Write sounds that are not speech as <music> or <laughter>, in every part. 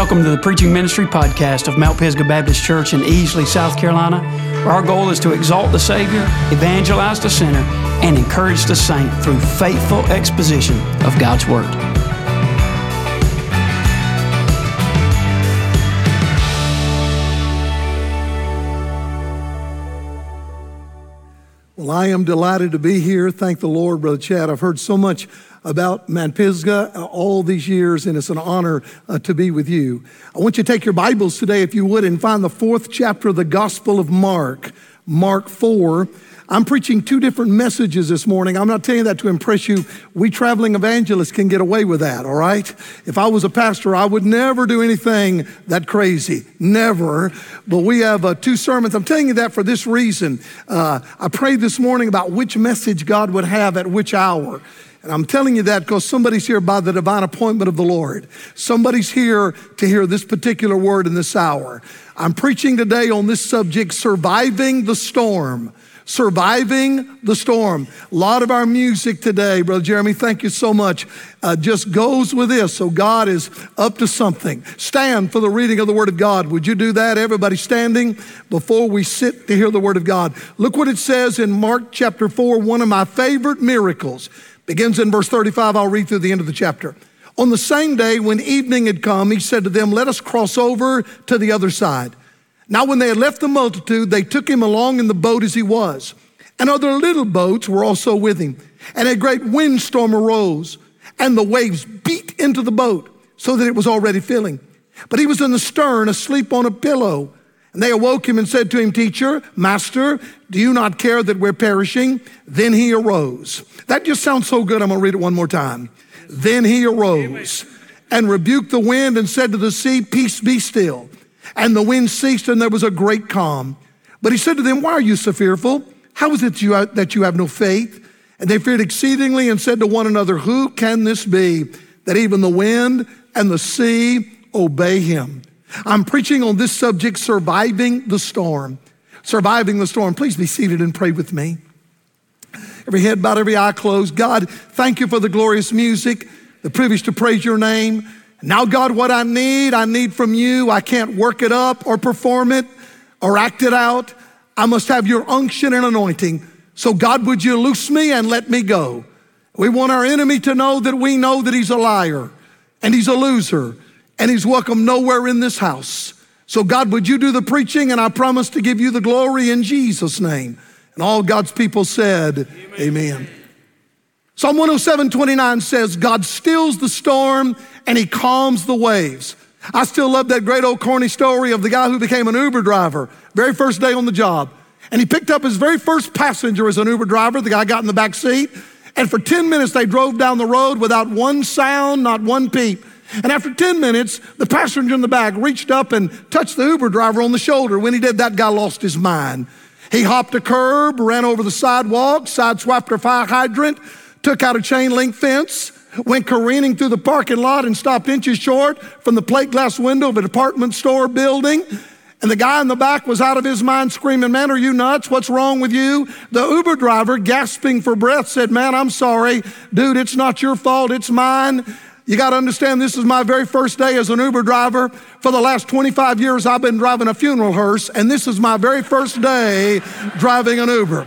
Welcome to the Preaching Ministry Podcast of Mount Pisgah Baptist Church in Easley, South Carolina. Where our goal is to exalt the Savior, evangelize the sinner, and encourage the saint through faithful exposition of God's Word. Well, I am delighted to be here. Thank the Lord, Brother Chad. I've heard so much about Mount Pisgah all these years, and it's an honor uh, to be with you. I want you to take your Bibles today, if you would, and find the fourth chapter of the Gospel of Mark, Mark 4. I'm preaching two different messages this morning. I'm not telling you that to impress you. We traveling evangelists can get away with that, all right? If I was a pastor, I would never do anything that crazy. Never. But we have uh, two sermons. I'm telling you that for this reason. Uh, I prayed this morning about which message God would have at which hour. And I'm telling you that because somebody's here by the divine appointment of the Lord. Somebody's here to hear this particular word in this hour. I'm preaching today on this subject, surviving the storm. Surviving the storm. A lot of our music today, Brother Jeremy, thank you so much, uh, just goes with this. So God is up to something. Stand for the reading of the Word of God. Would you do that? Everybody standing before we sit to hear the Word of God. Look what it says in Mark chapter 4, one of my favorite miracles. Begins in verse 35. I'll read through the end of the chapter. On the same day, when evening had come, he said to them, Let us cross over to the other side. Now, when they had left the multitude, they took him along in the boat as he was. And other little boats were also with him. And a great windstorm arose, and the waves beat into the boat so that it was already filling. But he was in the stern, asleep on a pillow. And they awoke him and said to him, Teacher, Master, do you not care that we're perishing? Then he arose. That just sounds so good. I'm going to read it one more time. Then he arose and rebuked the wind and said to the sea, Peace be still. And the wind ceased, and there was a great calm. But he said to them, Why are you so fearful? How is it that you have no faith? And they feared exceedingly and said to one another, Who can this be that even the wind and the sea obey him? I'm preaching on this subject, surviving the storm. Surviving the storm. Please be seated and pray with me. Every head bowed, every eye closed. God, thank you for the glorious music, the privilege to praise your name. Now, God, what I need, I need from you. I can't work it up or perform it or act it out. I must have your unction and anointing. So, God, would you loose me and let me go? We want our enemy to know that we know that he's a liar and he's a loser and he's welcome nowhere in this house. So, God, would you do the preaching? And I promise to give you the glory in Jesus' name. And all God's people said, Amen. Amen. Psalm 107 29 says, God stills the storm and he calms the waves. I still love that great old corny story of the guy who became an Uber driver, very first day on the job. And he picked up his very first passenger as an Uber driver. The guy got in the back seat. And for 10 minutes, they drove down the road without one sound, not one peep. And after 10 minutes, the passenger in the back reached up and touched the Uber driver on the shoulder. When he did, that guy lost his mind. He hopped a curb, ran over the sidewalk, sideswiped a fire hydrant, took out a chain link fence, went careening through the parking lot and stopped inches short from the plate glass window of a department store building. And the guy in the back was out of his mind screaming, Man, are you nuts? What's wrong with you? The Uber driver, gasping for breath, said, Man, I'm sorry. Dude, it's not your fault, it's mine. You got to understand, this is my very first day as an Uber driver. For the last 25 years, I've been driving a funeral hearse, and this is my very first day driving an Uber.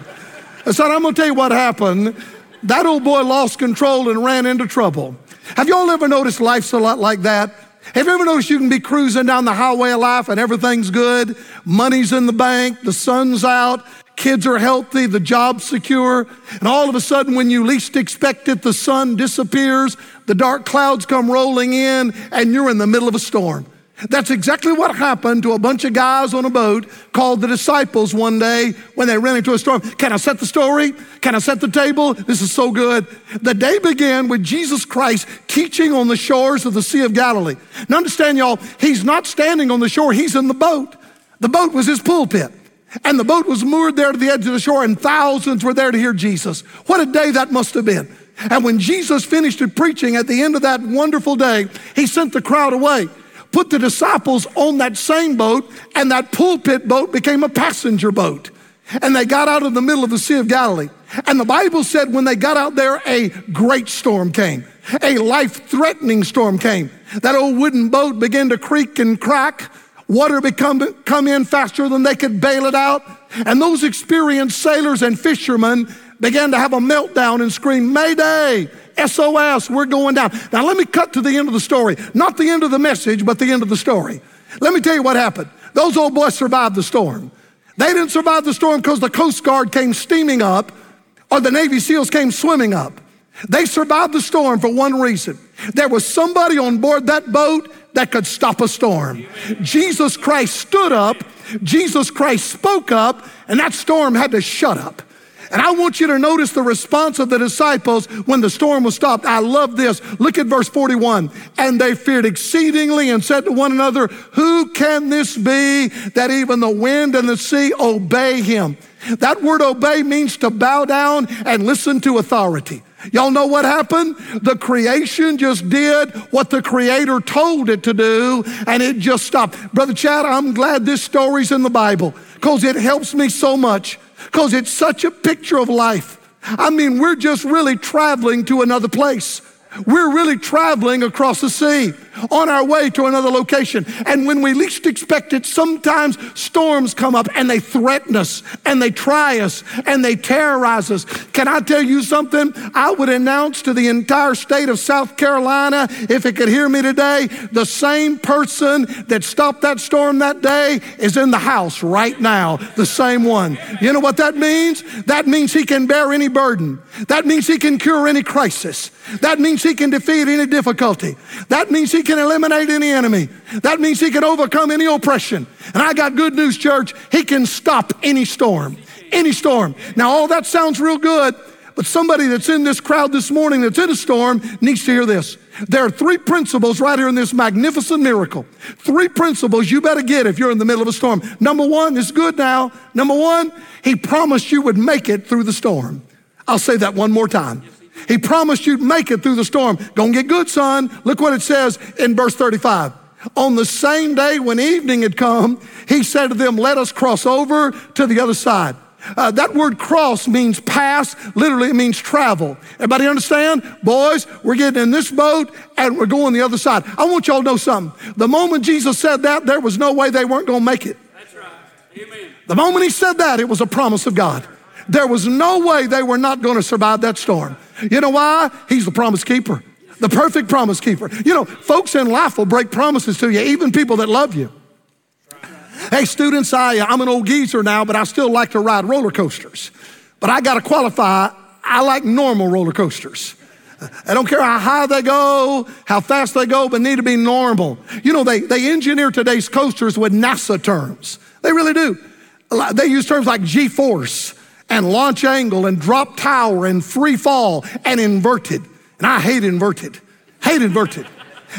So I'm going to tell you what happened. That old boy lost control and ran into trouble. Have y'all ever noticed life's a lot like that? Have you ever noticed you can be cruising down the highway of life and everything's good? Money's in the bank, the sun's out, kids are healthy, the job's secure, and all of a sudden, when you least expect it, the sun disappears, the dark clouds come rolling in, and you're in the middle of a storm. That's exactly what happened to a bunch of guys on a boat called the disciples one day when they ran into a storm. Can I set the story? Can I set the table? This is so good. The day began with Jesus Christ teaching on the shores of the Sea of Galilee. Now understand, y'all, he's not standing on the shore, he's in the boat. The boat was his pulpit. And the boat was moored there to the edge of the shore, and thousands were there to hear Jesus. What a day that must have been. And when Jesus finished preaching at the end of that wonderful day, he sent the crowd away put the disciples on that same boat, and that pulpit boat became a passenger boat. And they got out of the middle of the Sea of Galilee. And the Bible said when they got out there, a great storm came. A life threatening storm came. That old wooden boat began to creak and crack. Water become, come in faster than they could bail it out. And those experienced sailors and fishermen began to have a meltdown and scream, Mayday, SOS, we're going down. Now, let me cut to the end of the story. Not the end of the message, but the end of the story. Let me tell you what happened. Those old boys survived the storm. They didn't survive the storm because the Coast Guard came steaming up or the Navy SEALs came swimming up. They survived the storm for one reason. There was somebody on board that boat that could stop a storm. Jesus Christ stood up, Jesus Christ spoke up, and that storm had to shut up. And I want you to notice the response of the disciples when the storm was stopped. I love this. Look at verse 41. And they feared exceedingly and said to one another, Who can this be that even the wind and the sea obey him? That word obey means to bow down and listen to authority. Y'all know what happened? The creation just did what the creator told it to do and it just stopped. Brother Chad, I'm glad this story's in the Bible because it helps me so much because it's such a picture of life. I mean, we're just really traveling to another place. We're really traveling across the sea on our way to another location. And when we least expect it, sometimes storms come up and they threaten us and they try us and they terrorize us. Can I tell you something? I would announce to the entire state of South Carolina, if it could hear me today, the same person that stopped that storm that day is in the house right now, the same one. You know what that means? That means he can bear any burden. That means he can cure any crisis. That means he can defeat any difficulty. That means he can eliminate any enemy. That means he can overcome any oppression. And I got good news, church. He can stop any storm. Any storm. Now, all that sounds real good, but somebody that's in this crowd this morning that's in a storm needs to hear this. There are three principles right here in this magnificent miracle. Three principles you better get if you're in the middle of a storm. Number one, it's good now. Number one, he promised you would make it through the storm. I'll say that one more time. He promised you'd make it through the storm. Gonna get good, son. Look what it says in verse 35. On the same day when evening had come, he said to them, Let us cross over to the other side. Uh, that word cross means pass, literally, it means travel. Everybody understand? Boys, we're getting in this boat and we're going the other side. I want y'all to know something. The moment Jesus said that, there was no way they weren't going to make it. That's right. Amen. The moment he said that, it was a promise of God. There was no way they were not going to survive that storm. You know why? He's the promise keeper, the perfect promise keeper. You know, folks in life will break promises to you, even people that love you. Hey, students, I, I'm an old geezer now, but I still like to ride roller coasters. But I got to qualify, I like normal roller coasters. I don't care how high they go, how fast they go, but need to be normal. You know, they, they engineer today's coasters with NASA terms. They really do. They use terms like G force and launch angle and drop tower and free fall and inverted. And I hate inverted. Hate inverted.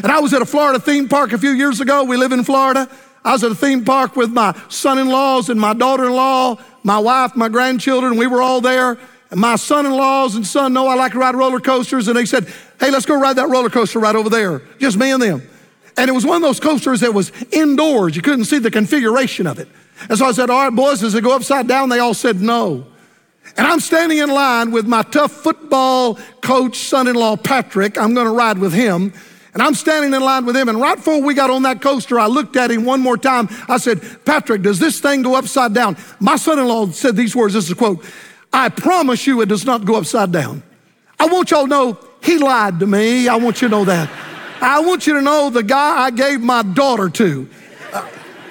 And I was at a Florida theme park a few years ago. We live in Florida. I was at a theme park with my son in laws and my daughter in law, my wife, my grandchildren. We were all there. And my son in laws and son know I like to ride roller coasters. And they said, Hey, let's go ride that roller coaster right over there. Just me and them. And it was one of those coasters that was indoors. You couldn't see the configuration of it. And so I said, All right, boys, does it go upside down? They all said no. And I'm standing in line with my tough football coach, son in law, Patrick. I'm going to ride with him. And I'm standing in line with him. And right before we got on that coaster, I looked at him one more time. I said, Patrick, does this thing go upside down? My son in law said these words this is a quote I promise you it does not go upside down. I want y'all to know he lied to me. I want you to know that. I want you to know the guy I gave my daughter to.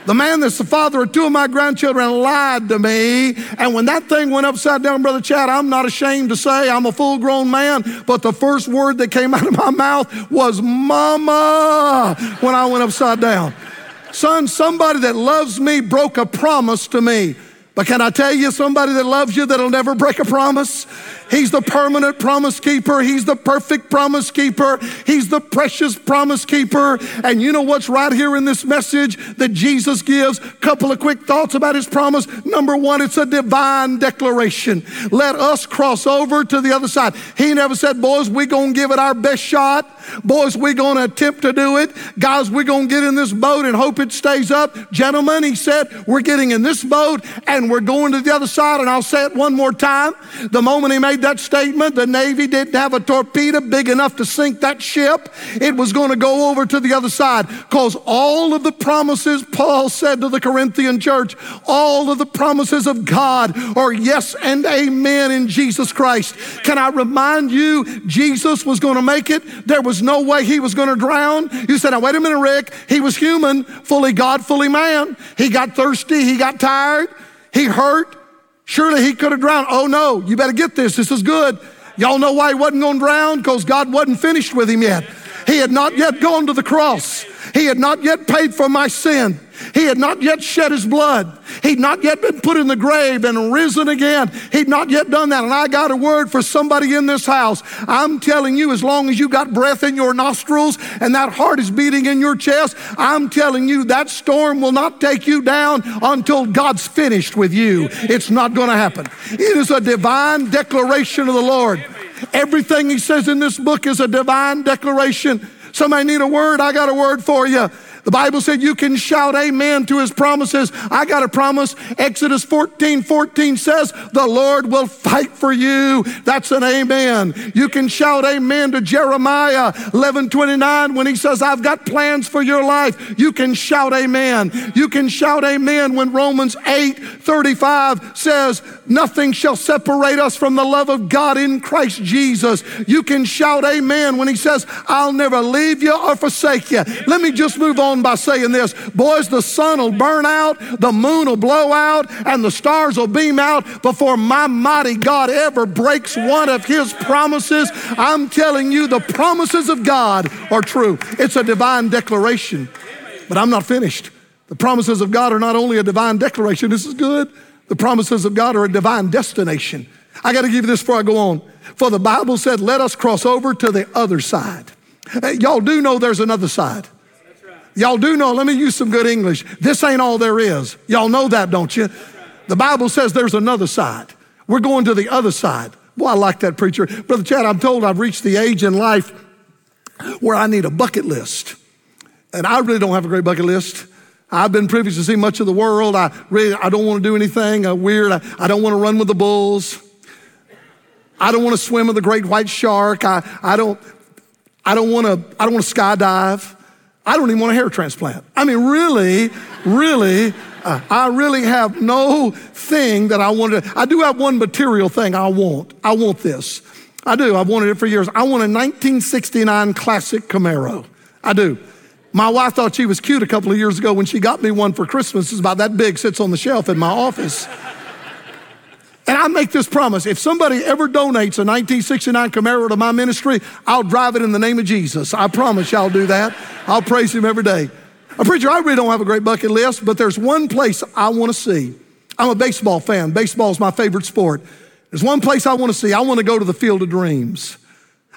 The man that's the father of two of my grandchildren lied to me. And when that thing went upside down, Brother Chad, I'm not ashamed to say I'm a full grown man, but the first word that came <laughs> out of my mouth was mama when I went upside down. Son, somebody that loves me broke a promise to me. But can I tell you somebody that loves you that'll never break a promise? He's the permanent promise keeper. He's the perfect promise keeper. He's the precious promise keeper. And you know what's right here in this message that Jesus gives? Couple of quick thoughts about his promise. Number one, it's a divine declaration. Let us cross over to the other side. He never said, boys, we're gonna give it our best shot. Boys, we're going to attempt to do it. Guys, we're going to get in this boat and hope it stays up. Gentlemen, he said, we're getting in this boat and we're going to the other side. And I'll say it one more time. The moment he made that statement, the Navy didn't have a torpedo big enough to sink that ship. It was going to go over to the other side because all of the promises Paul said to the Corinthian church, all of the promises of God are yes and amen in Jesus Christ. Can I remind you, Jesus was going to make it. There was no way he was going to drown. You said, now wait a minute, Rick. He was human, fully God, fully man. He got thirsty. He got tired. He hurt. Surely he could have drowned. Oh no, you better get this. This is good. Y'all know why he wasn't going to drown? Because God wasn't finished with him yet. He had not yet gone to the cross. He had not yet paid for my sin. He had not yet shed his blood. He'd not yet been put in the grave and risen again. He'd not yet done that. And I got a word for somebody in this house. I'm telling you, as long as you got breath in your nostrils and that heart is beating in your chest, I'm telling you that storm will not take you down until God's finished with you. It's not going to happen. It is a divine declaration of the Lord. Everything he says in this book is a divine declaration. Somebody need a word? I got a word for you. The Bible said you can shout amen to his promises. I got a promise. Exodus 14 14 says, The Lord will fight for you. That's an amen. You can shout amen to Jeremiah 11 29 when he says, I've got plans for your life. You can shout amen. You can shout amen when Romans 8 35 says, Nothing shall separate us from the love of God in Christ Jesus. You can shout amen when he says, I'll never leave you or forsake you. Let me just move on by saying this Boys, the sun will burn out, the moon will blow out, and the stars will beam out before my mighty God ever breaks one of his promises. I'm telling you, the promises of God are true. It's a divine declaration. But I'm not finished. The promises of God are not only a divine declaration, this is good. The promises of God are a divine destination. I got to give you this before I go on. For the Bible said, let us cross over to the other side. Y'all do know there's another side. Y'all do know, let me use some good English. This ain't all there is. Y'all know that, don't you? The Bible says there's another side. We're going to the other side. Boy, I like that preacher. Brother Chad, I'm told I've reached the age in life where I need a bucket list. And I really don't have a great bucket list. I've been privileged to see much of the world. I really, I don't want to do anything uh, weird. I, I don't want to run with the bulls. I don't want to swim with the great white shark. I, I don't, I don't want to, I don't want to skydive. I don't even want a hair transplant. I mean, really, really, uh, I really have no thing that I want to. I do have one material thing I want. I want this. I do. I've wanted it for years. I want a 1969 classic Camaro. I do. My wife thought she was cute a couple of years ago when she got me one for Christmas. It's about that big, sits on the shelf in my office. And I make this promise if somebody ever donates a 1969 Camaro to my ministry, I'll drive it in the name of Jesus. I promise you I'll do that. I'll praise him every day. A preacher, I really don't have a great bucket list, but there's one place I want to see. I'm a baseball fan. Baseball is my favorite sport. There's one place I want to see. I want to go to the Field of Dreams.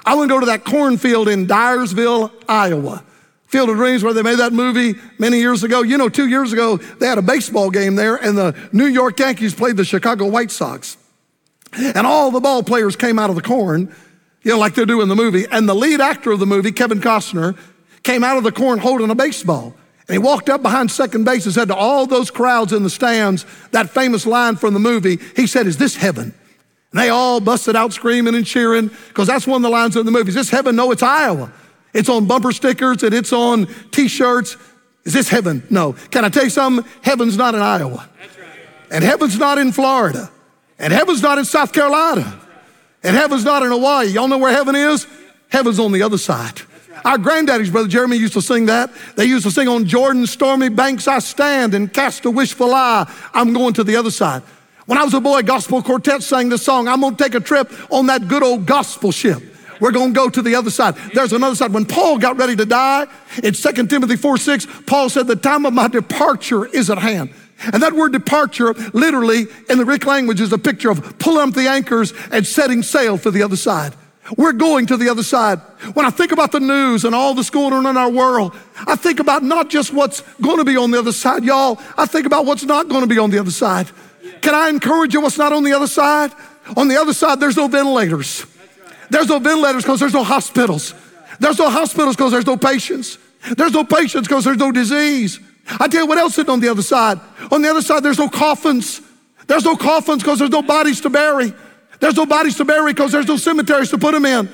I want to go to that cornfield in Dyersville, Iowa. Field of Dreams, where they made that movie many years ago. You know, two years ago, they had a baseball game there, and the New York Yankees played the Chicago White Sox. And all the ball players came out of the corn, you know, like they do in the movie. And the lead actor of the movie, Kevin Costner, came out of the corn holding a baseball. And he walked up behind second base and said to all those crowds in the stands, that famous line from the movie, he said, Is this heaven? And they all busted out screaming and cheering because that's one of the lines in the movie. Is this heaven? No, it's Iowa. It's on bumper stickers and it's on t shirts. Is this heaven? No. Can I tell you something? Heaven's not in Iowa. And heaven's not in Florida. And heaven's not in South Carolina. And heaven's not in Hawaii. Y'all know where heaven is? Heaven's on the other side. Our granddaddies, Brother Jeremy, used to sing that. They used to sing, On Jordan's stormy banks I stand and cast a wishful eye. I'm going to the other side. When I was a boy, Gospel Quartet sang this song. I'm going to take a trip on that good old gospel ship. We're going to go to the other side. There's another side. When Paul got ready to die, in 2 Timothy 4 6, Paul said, The time of my departure is at hand. And that word departure, literally in the Greek language, is a picture of pulling up the anchors and setting sail for the other side. We're going to the other side. When I think about the news and all that's going on in our world, I think about not just what's going to be on the other side, y'all. I think about what's not going to be on the other side. Can I encourage you what's not on the other side? On the other side, there's no ventilators. There's no ventilators because there's no hospitals. There's no hospitals because there's no patients. There's no patients because there's no disease. I tell you what else is on the other side. On the other side, there's no coffins. There's no coffins because there's no bodies to bury. There's no bodies to bury because there's no cemeteries to put them in.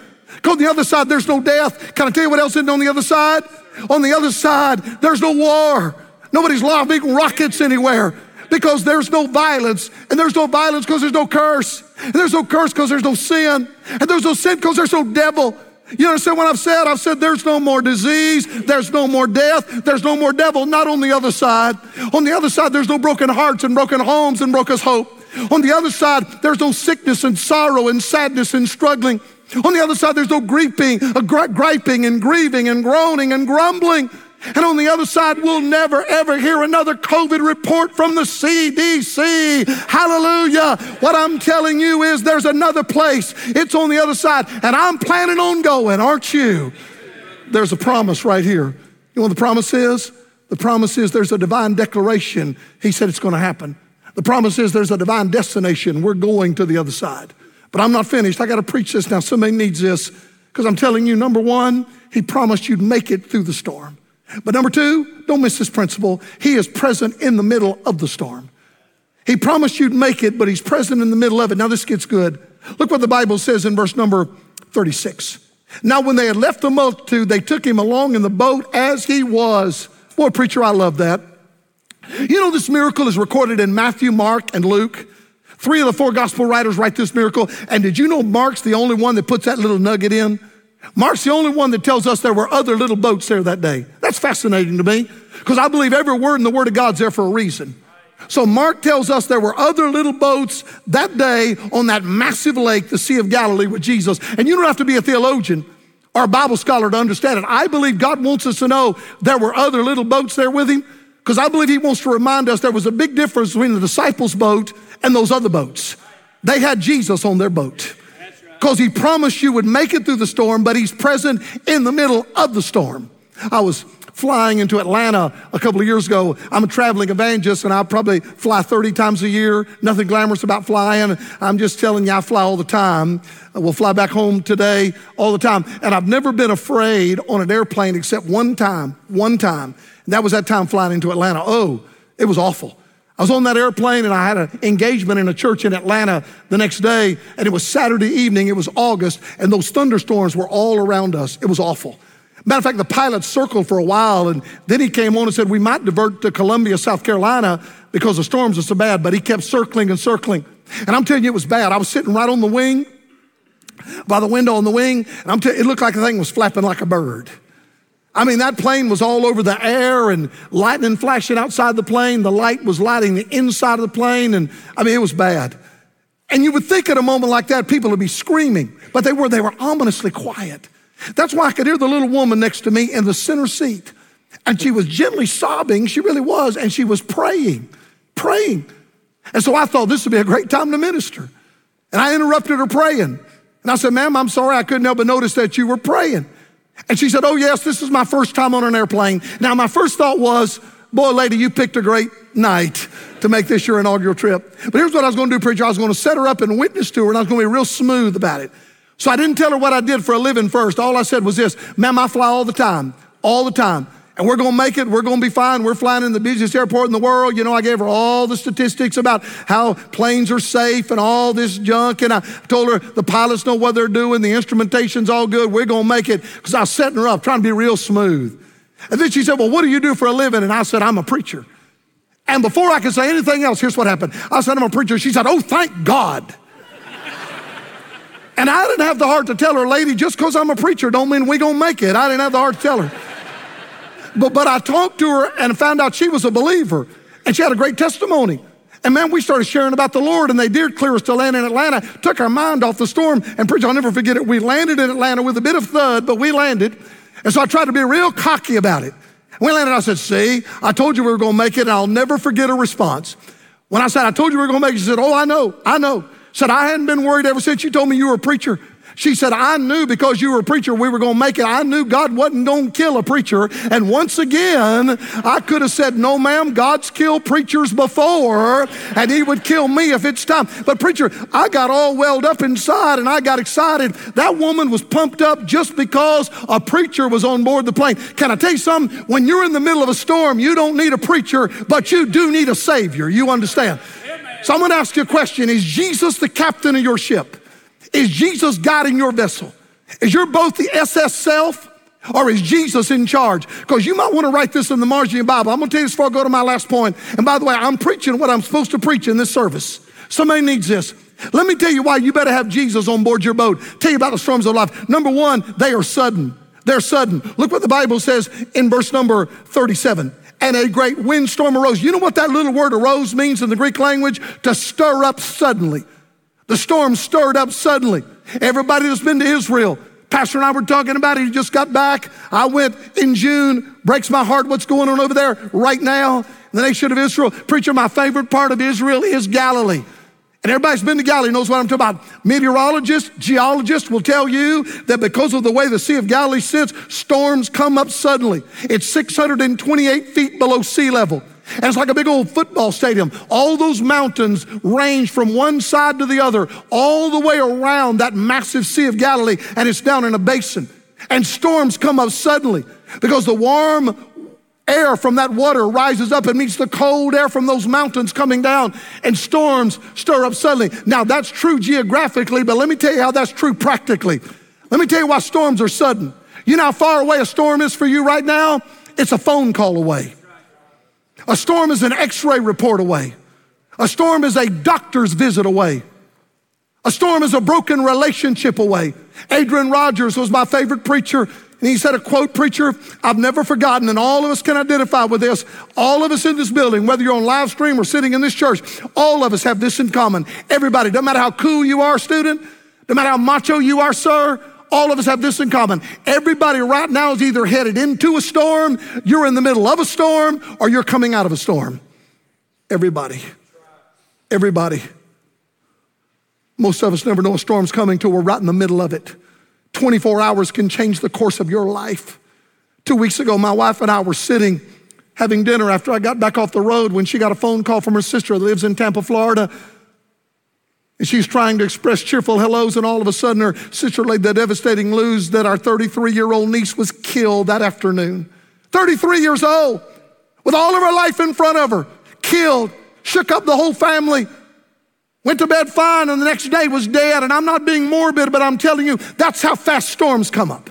On the other side, there's no death. Can I tell you what else is on the other side? On the other side, there's no war. Nobody's lobbing rockets anywhere because there's no violence. And there's no violence because there's no curse. And there's no curse because there's no sin. And there's no sin because there's no devil. You understand what I've said? I've said there's no more disease, there's no more death, there's no more devil, not on the other side. On the other side, there's no broken hearts and broken homes and broken hope. On the other side, there's no sickness and sorrow and sadness and struggling. On the other side, there's no grieving, uh, griping and grieving and groaning and grumbling. And on the other side, we'll never ever hear another COVID report from the CDC. Hallelujah. What I'm telling you is there's another place. It's on the other side. And I'm planning on going, aren't you? There's a promise right here. You know what the promise is? The promise is there's a divine declaration. He said it's going to happen. The promise is there's a divine destination. We're going to the other side. But I'm not finished. I got to preach this now. Somebody needs this because I'm telling you, number one, he promised you'd make it through the storm. But number two, don't miss this principle. He is present in the middle of the storm. He promised you'd make it, but he's present in the middle of it. Now this gets good. Look what the Bible says in verse number 36. Now, when they had left the multitude, they took him along in the boat as he was. Boy, preacher, I love that. You know, this miracle is recorded in Matthew, Mark, and Luke. Three of the four gospel writers write this miracle. And did you know Mark's the only one that puts that little nugget in? Mark's the only one that tells us there were other little boats there that day. That's fascinating to me because I believe every word in the Word of God's there for a reason. So Mark tells us there were other little boats that day on that massive lake, the Sea of Galilee with Jesus. And you don't have to be a theologian or a Bible scholar to understand it. I believe God wants us to know there were other little boats there with him because I believe he wants to remind us there was a big difference between the disciples' boat and those other boats. They had Jesus on their boat because he promised you would make it through the storm, but he's present in the middle of the storm. I was flying into Atlanta a couple of years ago. I'm a traveling evangelist and I probably fly 30 times a year. Nothing glamorous about flying. I'm just telling you, I fly all the time. We'll fly back home today all the time. And I've never been afraid on an airplane except one time, one time. And that was that time flying into Atlanta. Oh, it was awful. I was on that airplane and I had an engagement in a church in Atlanta the next day, and it was Saturday evening, it was August, and those thunderstorms were all around us. It was awful. Matter of fact, the pilot circled for a while, and then he came on and said, We might divert to Columbia, South Carolina, because the storms are so bad, but he kept circling and circling. And I'm telling you, it was bad. I was sitting right on the wing, by the window on the wing, and I'm telling you, it looked like the thing was flapping like a bird. I mean, that plane was all over the air and lightning flashing outside the plane. The light was lighting the inside of the plane. And I mean, it was bad. And you would think at a moment like that, people would be screaming, but they were, they were ominously quiet. That's why I could hear the little woman next to me in the center seat. And she was gently sobbing. She really was. And she was praying, praying. And so I thought this would be a great time to minister. And I interrupted her praying. And I said, ma'am, I'm sorry. I couldn't help but notice that you were praying. And she said, Oh, yes, this is my first time on an airplane. Now, my first thought was, Boy, lady, you picked a great night to make this your inaugural trip. But here's what I was going to do, preacher. I was going to set her up and witness to her, and I was going to be real smooth about it. So I didn't tell her what I did for a living first. All I said was this Ma'am, I fly all the time, all the time and we're to make it. We're to be fine. We're flying in the busiest airport in the world. You know, I gave her all the statistics about how planes are safe and all this junk. And I told her the pilots know what they're doing. The instrumentation's all good. We're to make it because I was setting her up, trying to be real smooth. And then she said, Well, what do you do for a living? And I said, I'm a preacher. And before I could say anything else, here's what happened. I said, I'm a preacher. She said, Oh, thank God. And I didn't have the heart to tell her, lady, just because I'm a preacher don't mean we to make it. I didn't have the heart to tell her. But, but I talked to her and found out she was a believer and she had a great testimony. And man, we started sharing about the Lord, and they did clear us to land in Atlanta, took our mind off the storm. And preacher, I'll never forget it. We landed in Atlanta with a bit of thud, but we landed. And so I tried to be real cocky about it. We landed, I said, See, I told you we were to make it, and I'll never forget her response. When I said, I told you we were to make it, she said, Oh, I know, I know. Said, I hadn't been worried ever since you told me you were a preacher. She said, I knew because you were a preacher we were going to make it. I knew God wasn't going to kill a preacher. And once again, I could have said, No, ma'am, God's killed preachers before, and He would kill me if it's time. But, preacher, I got all welled up inside and I got excited. That woman was pumped up just because a preacher was on board the plane. Can I tell you something? When you're in the middle of a storm, you don't need a preacher, but you do need a Savior. You understand? So I'm to ask you a question Is Jesus the captain of your ship? Is Jesus guiding your vessel? Is your boat the SS self or is Jesus in charge? Because you might want to write this in the margin of your Bible. I'm going to tell you this before I go to my last point. And by the way, I'm preaching what I'm supposed to preach in this service. Somebody needs this. Let me tell you why you better have Jesus on board your boat. Tell you about the storms of life. Number one, they are sudden. They're sudden. Look what the Bible says in verse number 37. And a great windstorm arose. You know what that little word arose means in the Greek language? To stir up suddenly. The storm stirred up suddenly. Everybody that's been to Israel, Pastor and I were talking about it. He just got back. I went in June. Breaks my heart what's going on over there right now. The nation of Israel. Preacher, my favorite part of Israel is Galilee. And everybody's been to Galilee knows what I'm talking about. Meteorologists, geologists will tell you that because of the way the Sea of Galilee sits, storms come up suddenly. It's 628 feet below sea level. And it's like a big old football stadium. All those mountains range from one side to the other, all the way around that massive Sea of Galilee, and it's down in a basin. And storms come up suddenly because the warm air from that water rises up and meets the cold air from those mountains coming down, and storms stir up suddenly. Now, that's true geographically, but let me tell you how that's true practically. Let me tell you why storms are sudden. You know how far away a storm is for you right now? It's a phone call away. A storm is an x ray report away. A storm is a doctor's visit away. A storm is a broken relationship away. Adrian Rogers was my favorite preacher. And he said, a quote, preacher, I've never forgotten, and all of us can identify with this. All of us in this building, whether you're on live stream or sitting in this church, all of us have this in common. Everybody, doesn't matter how cool you are, student, no matter how macho you are, sir, all of us have this in common. Everybody right now is either headed into a storm, you're in the middle of a storm, or you're coming out of a storm. Everybody. Everybody. Most of us never know a storm's coming till we're right in the middle of it. 24 hours can change the course of your life. Two weeks ago, my wife and I were sitting having dinner after I got back off the road when she got a phone call from her sister that lives in Tampa, Florida. And she's trying to express cheerful hellos, and all of a sudden her sister laid the devastating news that our 33 year old niece was killed that afternoon. 33 years old, with all of her life in front of her, killed, shook up the whole family. Went to bed fine, and the next day was dead. And I'm not being morbid, but I'm telling you, that's how fast storms come up.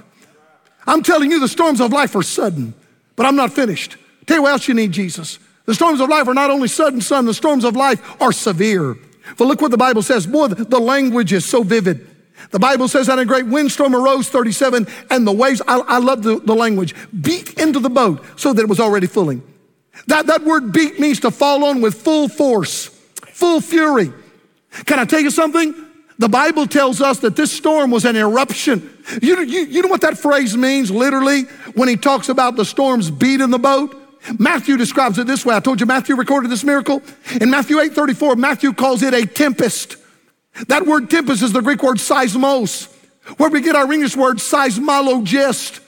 I'm telling you, the storms of life are sudden, but I'm not finished. Tell you what else you need, Jesus. The storms of life are not only sudden, son, the storms of life are severe. But look what the Bible says. Boy, the language is so vivid. The Bible says that a great windstorm arose, 37, and the waves, I, I love the, the language, beat into the boat so that it was already filling. That, that word beat means to fall on with full force, full fury. Can I tell you something? The Bible tells us that this storm was an eruption. You, you, you know what that phrase means literally when he talks about the storms beating the boat? Matthew describes it this way. I told you Matthew recorded this miracle. In Matthew 8 34, Matthew calls it a tempest. That word tempest is the Greek word seismos, where we get our English word seismologist.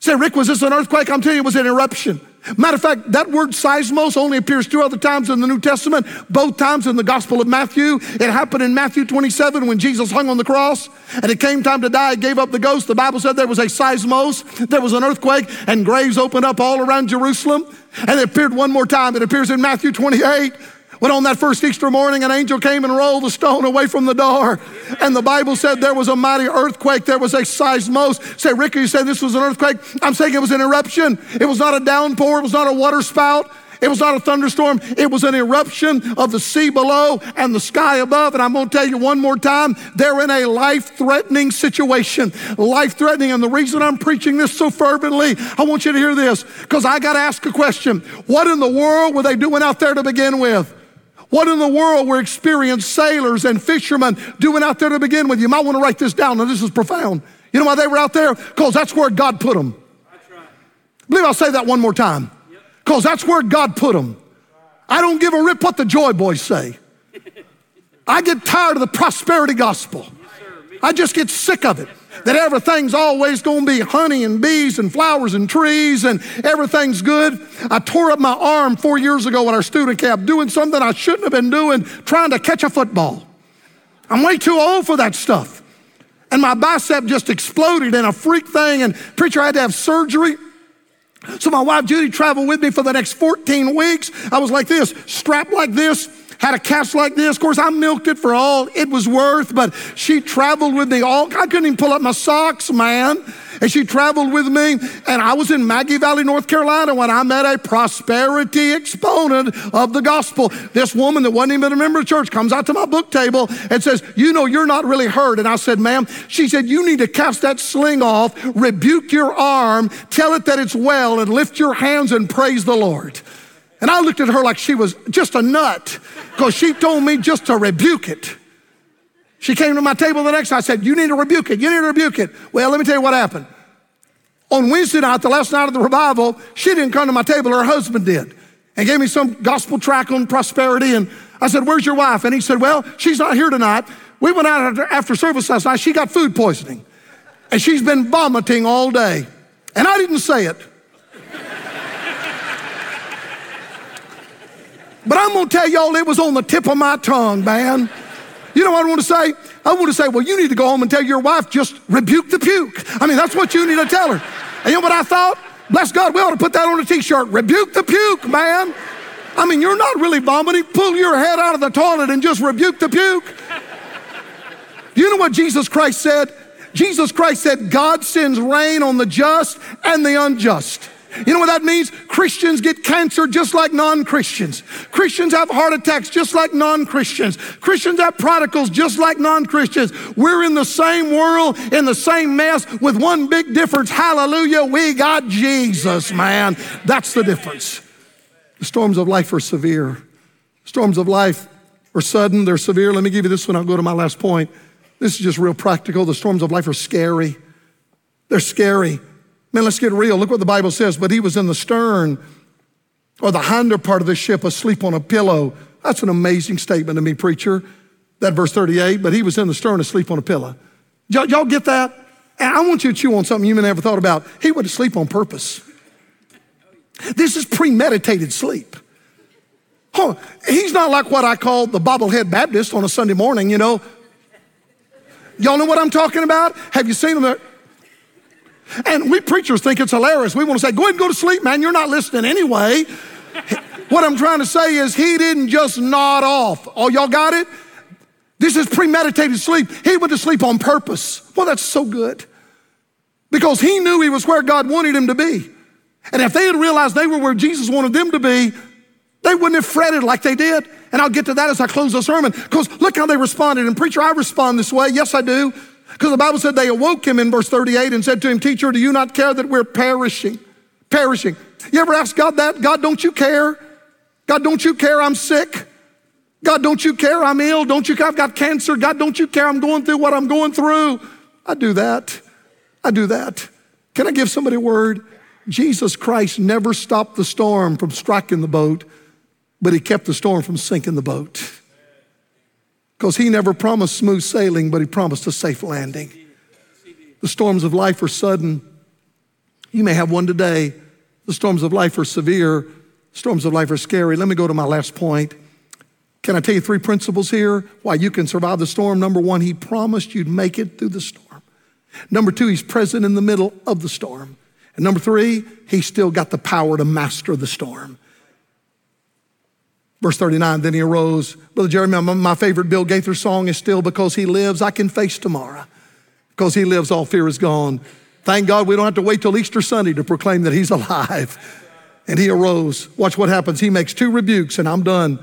Say, Rick, was this an earthquake? I'm telling you, it was an eruption. Matter of fact, that word seismos only appears two other times in the New Testament, both times in the Gospel of Matthew. It happened in Matthew 27 when Jesus hung on the cross and it came time to die, He gave up the ghost. The Bible said there was a seismos, there was an earthquake, and graves opened up all around Jerusalem. And it appeared one more time. It appears in Matthew 28 when on that first Easter morning, an angel came and rolled the stone away from the door. And the Bible said there was a mighty earthquake. There was a seismos. Say, Ricky, you said this was an earthquake. I'm saying it was an eruption. It was not a downpour. It was not a water spout. It was not a thunderstorm. It was an eruption of the sea below and the sky above. And I'm going to tell you one more time they're in a life threatening situation. Life threatening. And the reason I'm preaching this so fervently, I want you to hear this because I got to ask a question. What in the world were they doing out there to begin with? What in the world were experienced sailors and fishermen doing out there to begin with? You might want to write this down, and this is profound. You know why they were out there? Because that's where God put them. I believe I'll say that one more time. Because that's where God put them. I don't give a rip what the joy boys say. <laughs> I get tired of the prosperity gospel. I just get sick of it. That everything's always going to be honey and bees and flowers and trees and everything's good. I tore up my arm four years ago at our student camp doing something I shouldn't have been doing, trying to catch a football. I'm way too old for that stuff. And my bicep just exploded in a freak thing, and preacher I had to have surgery. So my wife Judy traveled with me for the next 14 weeks. I was like this, strapped like this, had a cast like this. Of course, I milked it for all it was worth, but she traveled with me all. I couldn't even pull up my socks, man. And she traveled with me, and I was in Maggie Valley, North Carolina, when I met a prosperity exponent of the gospel. This woman that wasn't even a member of church comes out to my book table and says, You know, you're not really hurt. And I said, Ma'am, she said, You need to cast that sling off, rebuke your arm, tell it that it's well, and lift your hands and praise the Lord. And I looked at her like she was just a nut because she told me just to rebuke it. She came to my table the next night. I said, You need to rebuke it. You need to rebuke it. Well, let me tell you what happened. On Wednesday night, the last night of the revival, she didn't come to my table, her husband did, and gave me some gospel track on prosperity. And I said, Where's your wife? And he said, Well, she's not here tonight. We went out after service last night. She got food poisoning, and she's been vomiting all day. And I didn't say it. But I'm gonna tell y'all it was on the tip of my tongue, man. You know what I want to say? I want to say, well, you need to go home and tell your wife, just rebuke the puke. I mean, that's what you need to tell her. And you know what I thought? Bless God, we ought to put that on a t shirt. Rebuke the puke, man. I mean, you're not really vomiting. Pull your head out of the toilet and just rebuke the puke. You know what Jesus Christ said? Jesus Christ said, God sends rain on the just and the unjust. You know what that means? Christians get cancer just like non Christians. Christians have heart attacks just like non Christians. Christians have prodigals just like non Christians. We're in the same world, in the same mess, with one big difference. Hallelujah, we got Jesus, man. That's the difference. The storms of life are severe. Storms of life are sudden, they're severe. Let me give you this one, I'll go to my last point. This is just real practical. The storms of life are scary. They're scary. Man, let's get real. Look what the Bible says. But he was in the stern or the hinder part of the ship asleep on a pillow. That's an amazing statement to me, preacher. That verse 38, but he was in the stern asleep on a pillow. Y'all, y'all get that? And I want you to chew on something you may never thought about. He went to sleep on purpose. This is premeditated sleep. Huh. He's not like what I call the bobblehead Baptist on a Sunday morning, you know. Y'all know what I'm talking about? Have you seen them there? And we preachers think it's hilarious. We want to say, go ahead and go to sleep, man. You're not listening anyway. <laughs> what I'm trying to say is, he didn't just nod off. Oh, y'all got it? This is premeditated sleep. He went to sleep on purpose. Well, that's so good. Because he knew he was where God wanted him to be. And if they had realized they were where Jesus wanted them to be, they wouldn't have fretted like they did. And I'll get to that as I close the sermon. Because look how they responded. And preacher, I respond this way. Yes, I do. Because the Bible said they awoke him in verse 38 and said to him, Teacher, do you not care that we're perishing? Perishing. You ever ask God that? God, don't you care? God, don't you care I'm sick? God, don't you care I'm ill? Don't you care I've got cancer? God, don't you care I'm going through what I'm going through? I do that. I do that. Can I give somebody a word? Jesus Christ never stopped the storm from striking the boat, but he kept the storm from sinking the boat. Because he never promised smooth sailing, but he promised a safe landing. The storms of life are sudden. You may have one today. The storms of life are severe. Storms of life are scary. Let me go to my last point. Can I tell you three principles here why you can survive the storm? Number one, he promised you'd make it through the storm. Number two, he's present in the middle of the storm. And number three, he's still got the power to master the storm. Verse 39, then he arose. Brother Jeremy, my favorite Bill Gaither song is still Because He Lives, I Can Face Tomorrow. Because He lives, all fear is gone. Thank God we don't have to wait till Easter Sunday to proclaim that He's <laughs> alive. And he arose. Watch what happens. He makes two rebukes, and I'm done.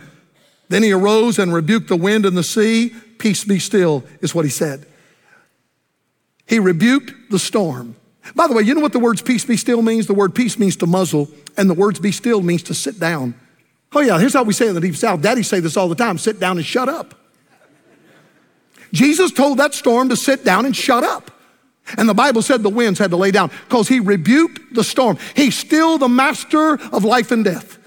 Then he arose and rebuked the wind and the sea. Peace be still, is what he said. He rebuked the storm. By the way, you know what the words peace be still means? The word peace means to muzzle, and the words be still means to sit down. Oh, yeah, here's how we say it in the Deep South. Daddy say this all the time sit down and shut up. Jesus told that storm to sit down and shut up. And the Bible said the winds had to lay down because he rebuked the storm. He's still the master of life and death.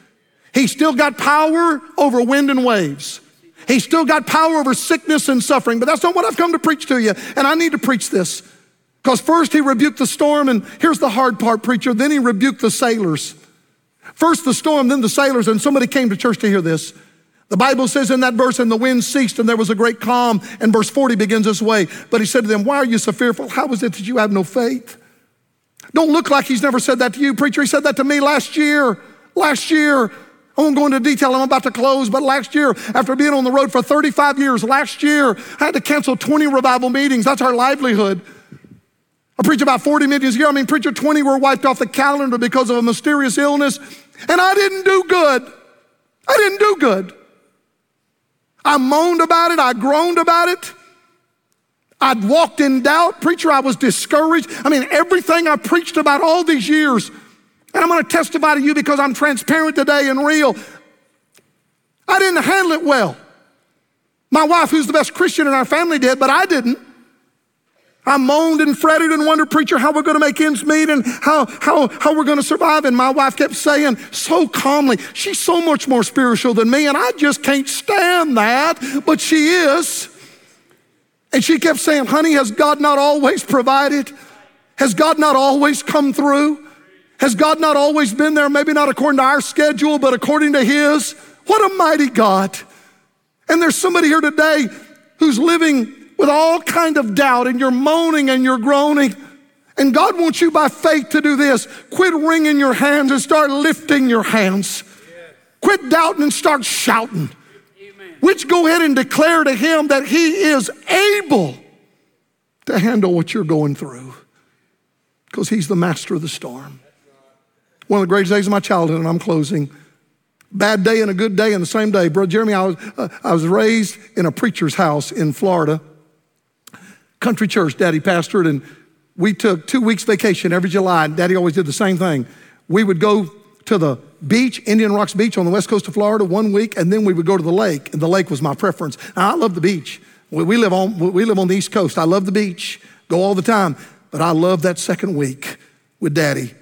He still got power over wind and waves. He's still got power over sickness and suffering, but that's not what I've come to preach to you. And I need to preach this. Because first he rebuked the storm, and here's the hard part, preacher. Then he rebuked the sailors. First the storm, then the sailors, and somebody came to church to hear this. The Bible says in that verse, and the wind ceased, and there was a great calm. And verse 40 begins this way. But he said to them, Why are you so fearful? How is it that you have no faith? Don't look like he's never said that to you, preacher. He said that to me last year. Last year. I won't go into detail, I'm about to close, but last year, after being on the road for 35 years, last year, I had to cancel 20 revival meetings. That's our livelihood. I preach about 40 meetings a year. I mean, preacher, 20 were wiped off the calendar because of a mysterious illness, and I didn't do good. I didn't do good. I moaned about it, I groaned about it. I'd walked in doubt. Preacher, I was discouraged. I mean, everything I preached about all these years, and I'm going to testify to you because I'm transparent today and real. I didn't handle it well. My wife, who's the best Christian in our family, did, but I didn't. I moaned and fretted and wondered, preacher, how we're going to make ends meet and how, how, how we're going to survive. And my wife kept saying so calmly, she's so much more spiritual than me, and I just can't stand that, but she is. And she kept saying, honey, has God not always provided? Has God not always come through? Has God not always been there? Maybe not according to our schedule, but according to His. What a mighty God. And there's somebody here today who's living with all kind of doubt and you're moaning and you're groaning. And God wants you by faith to do this. Quit wringing your hands and start lifting your hands. Quit doubting and start shouting. Which go ahead and declare to him that he is able to handle what you're going through. Because he's the master of the storm. One of the greatest days of my childhood, and I'm closing. Bad day and a good day in the same day. Brother Jeremy, I was, uh, I was raised in a preacher's house in Florida country church daddy pastored, and we took two weeks vacation every July. Daddy always did the same thing. We would go to the beach, Indian Rocks Beach on the west coast of Florida one week, and then we would go to the lake, and the lake was my preference. Now, I love the beach. We live on, we live on the East Coast. I love the beach, go all the time, but I love that second week with daddy.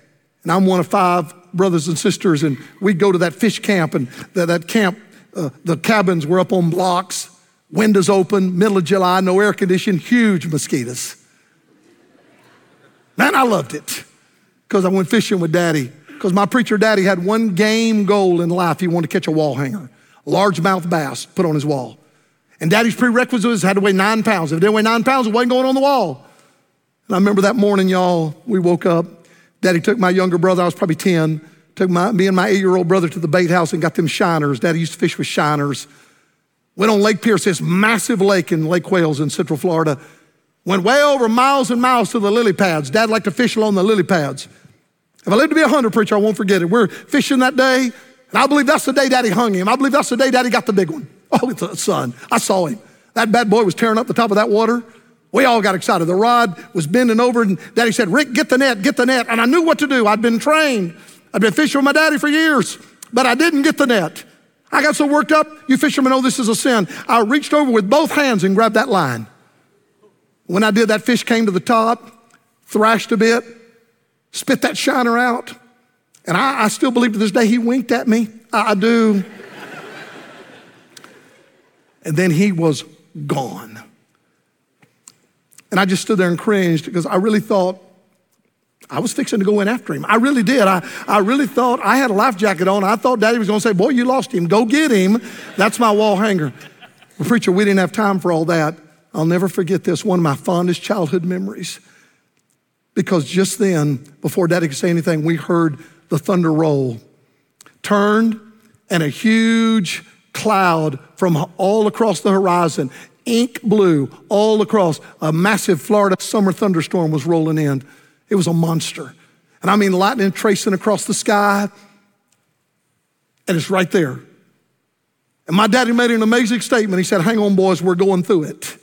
And I'm one of five brothers and sisters, and we'd go to that fish camp, and that, that camp, uh, the cabins were up on blocks windows open, middle of July, no air conditioning, huge mosquitoes. Man, I loved it because I went fishing with daddy. Because my preacher daddy had one game goal in life. He wanted to catch a wall hanger, largemouth bass, put on his wall. And daddy's prerequisite was had to weigh nine pounds. If it didn't weigh nine pounds, it wasn't going on the wall. And I remember that morning, y'all, we woke up. Daddy took my younger brother, I was probably 10, took my, me and my eight year old brother to the bait house and got them shiners. Daddy used to fish with shiners. Went on Lake Pierce, this massive lake in Lake Wales in Central Florida. Went way over miles and miles to the lily pads. Dad liked to fish along the lily pads. If I live to be a hunter preacher, I won't forget it. We're fishing that day, and I believe that's the day Daddy hung him. I believe that's the day Daddy got the big one. <laughs> Oh, it's a son. I saw him. That bad boy was tearing up the top of that water. We all got excited. The rod was bending over, and Daddy said, Rick, get the net, get the net. And I knew what to do. I'd been trained. I'd been fishing with my daddy for years, but I didn't get the net. I got so worked up, you fishermen know this is a sin. I reached over with both hands and grabbed that line. When I did, that fish came to the top, thrashed a bit, spit that shiner out. And I, I still believe to this day he winked at me. I, I do. <laughs> and then he was gone. And I just stood there and cringed because I really thought I was fixing to go in after him. I really did. I, I really thought I had a life jacket on. I thought daddy was going to say, Boy, you lost him. Go get him. That's my wall hanger. Well, preacher, we didn't have time for all that. I'll never forget this, one of my fondest childhood memories. Because just then, before daddy could say anything, we heard the thunder roll. Turned, and a huge cloud from all across the horizon, ink blue, all across, a massive Florida summer thunderstorm was rolling in. It was a monster. And I mean lightning tracing across the sky, and it's right there. And my daddy made an amazing statement. He said, Hang on, boys, we're going through it.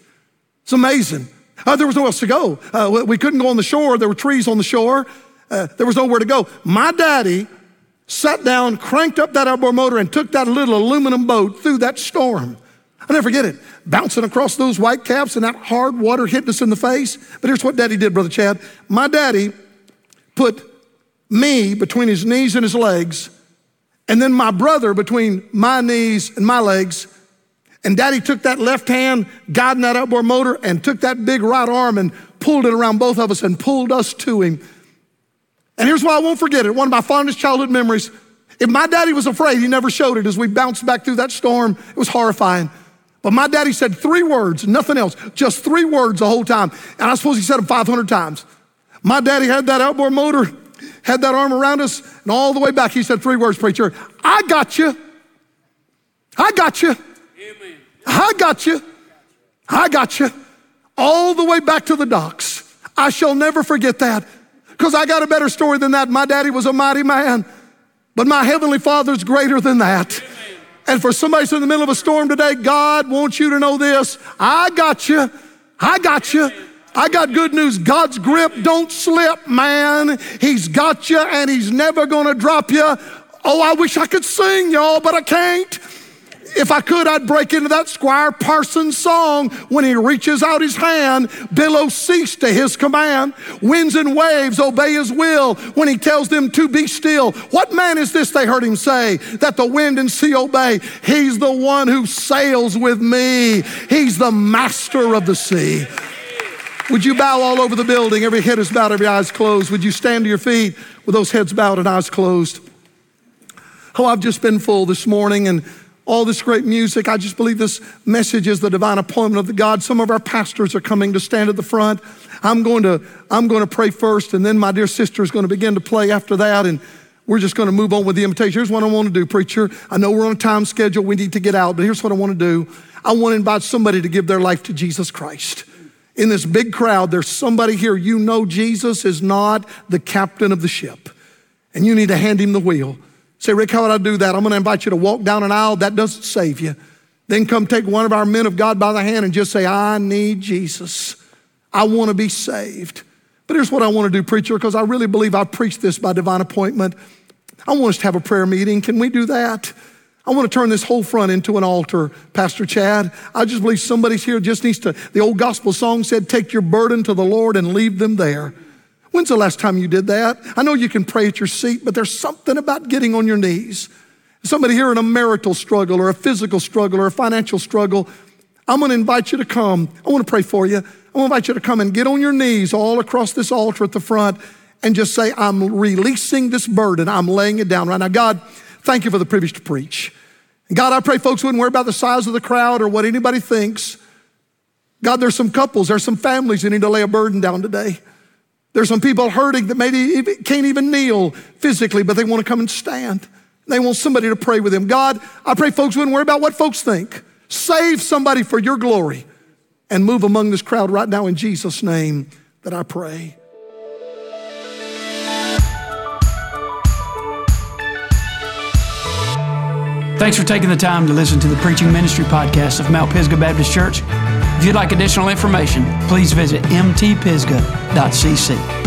It's amazing. Uh, there was nowhere else to go. Uh, we couldn't go on the shore. There were trees on the shore. Uh, there was nowhere to go. My daddy sat down, cranked up that outboard motor, and took that little aluminum boat through that storm. I'll never forget it. Bouncing across those white caps and that hard water hitting us in the face. But here's what daddy did, Brother Chad. My daddy put me between his knees and his legs, and then my brother between my knees and my legs, And daddy took that left hand, guiding that outboard motor, and took that big right arm and pulled it around both of us and pulled us to him. And here's why I won't forget it one of my fondest childhood memories. If my daddy was afraid, he never showed it as we bounced back through that storm. It was horrifying. But my daddy said three words, nothing else, just three words the whole time. And I suppose he said them 500 times. My daddy had that outboard motor, had that arm around us, and all the way back, he said three words, preacher I got you. I got you. Amen. I got you. I got you. All the way back to the docks. I shall never forget that because I got a better story than that. My daddy was a mighty man, but my heavenly father's greater than that. And for somebody who's in the middle of a storm today, God wants you to know this. I got you. I got you. I got good news. God's grip don't slip, man. He's got you and he's never going to drop you. Oh, I wish I could sing, y'all, but I can't. If I could, I'd break into that Squire Parsons song when he reaches out his hand, billows cease to his command. Winds and waves obey his will when he tells them to be still. What man is this, they heard him say, that the wind and sea obey? He's the one who sails with me. He's the master of the sea. Would you bow all over the building? Every head is bowed, every eye is closed. Would you stand to your feet with those heads bowed and eyes closed? Oh, I've just been full this morning and all this great music. I just believe this message is the divine appointment of the God. Some of our pastors are coming to stand at the front. I'm going to, I'm going to pray first, and then my dear sister is going to begin to play after that, and we're just going to move on with the invitation. Here's what I want to do, preacher. I know we're on a time schedule. We need to get out, but here's what I want to do. I want to invite somebody to give their life to Jesus Christ. In this big crowd, there's somebody here. You know Jesus is not the captain of the ship, and you need to hand him the wheel. Say, Rick, how would I do that? I'm going to invite you to walk down an aisle. That doesn't save you. Then come take one of our men of God by the hand and just say, I need Jesus. I want to be saved. But here's what I want to do, preacher, because I really believe I preached this by divine appointment. I want us to have a prayer meeting. Can we do that? I want to turn this whole front into an altar, Pastor Chad. I just believe somebody's here just needs to. The old gospel song said, Take your burden to the Lord and leave them there. When's the last time you did that? I know you can pray at your seat, but there's something about getting on your knees. Somebody here in a marital struggle or a physical struggle or a financial struggle, I'm to invite you to come. I want to pray for you. I want to invite you to come and get on your knees all across this altar at the front and just say, I'm releasing this burden. I'm laying it down right now. God, thank you for the privilege to preach. God, I pray folks wouldn't worry about the size of the crowd or what anybody thinks. God, there's some couples, there's some families that need to lay a burden down today. There's some people hurting that maybe can't even kneel physically, but they want to come and stand. They want somebody to pray with them. God, I pray folks wouldn't worry about what folks think. Save somebody for your glory and move among this crowd right now in Jesus' name that I pray. Thanks for taking the time to listen to the preaching ministry podcast of Mount Pisgah Baptist Church. If you'd like additional information, please visit mtpisgah.cc.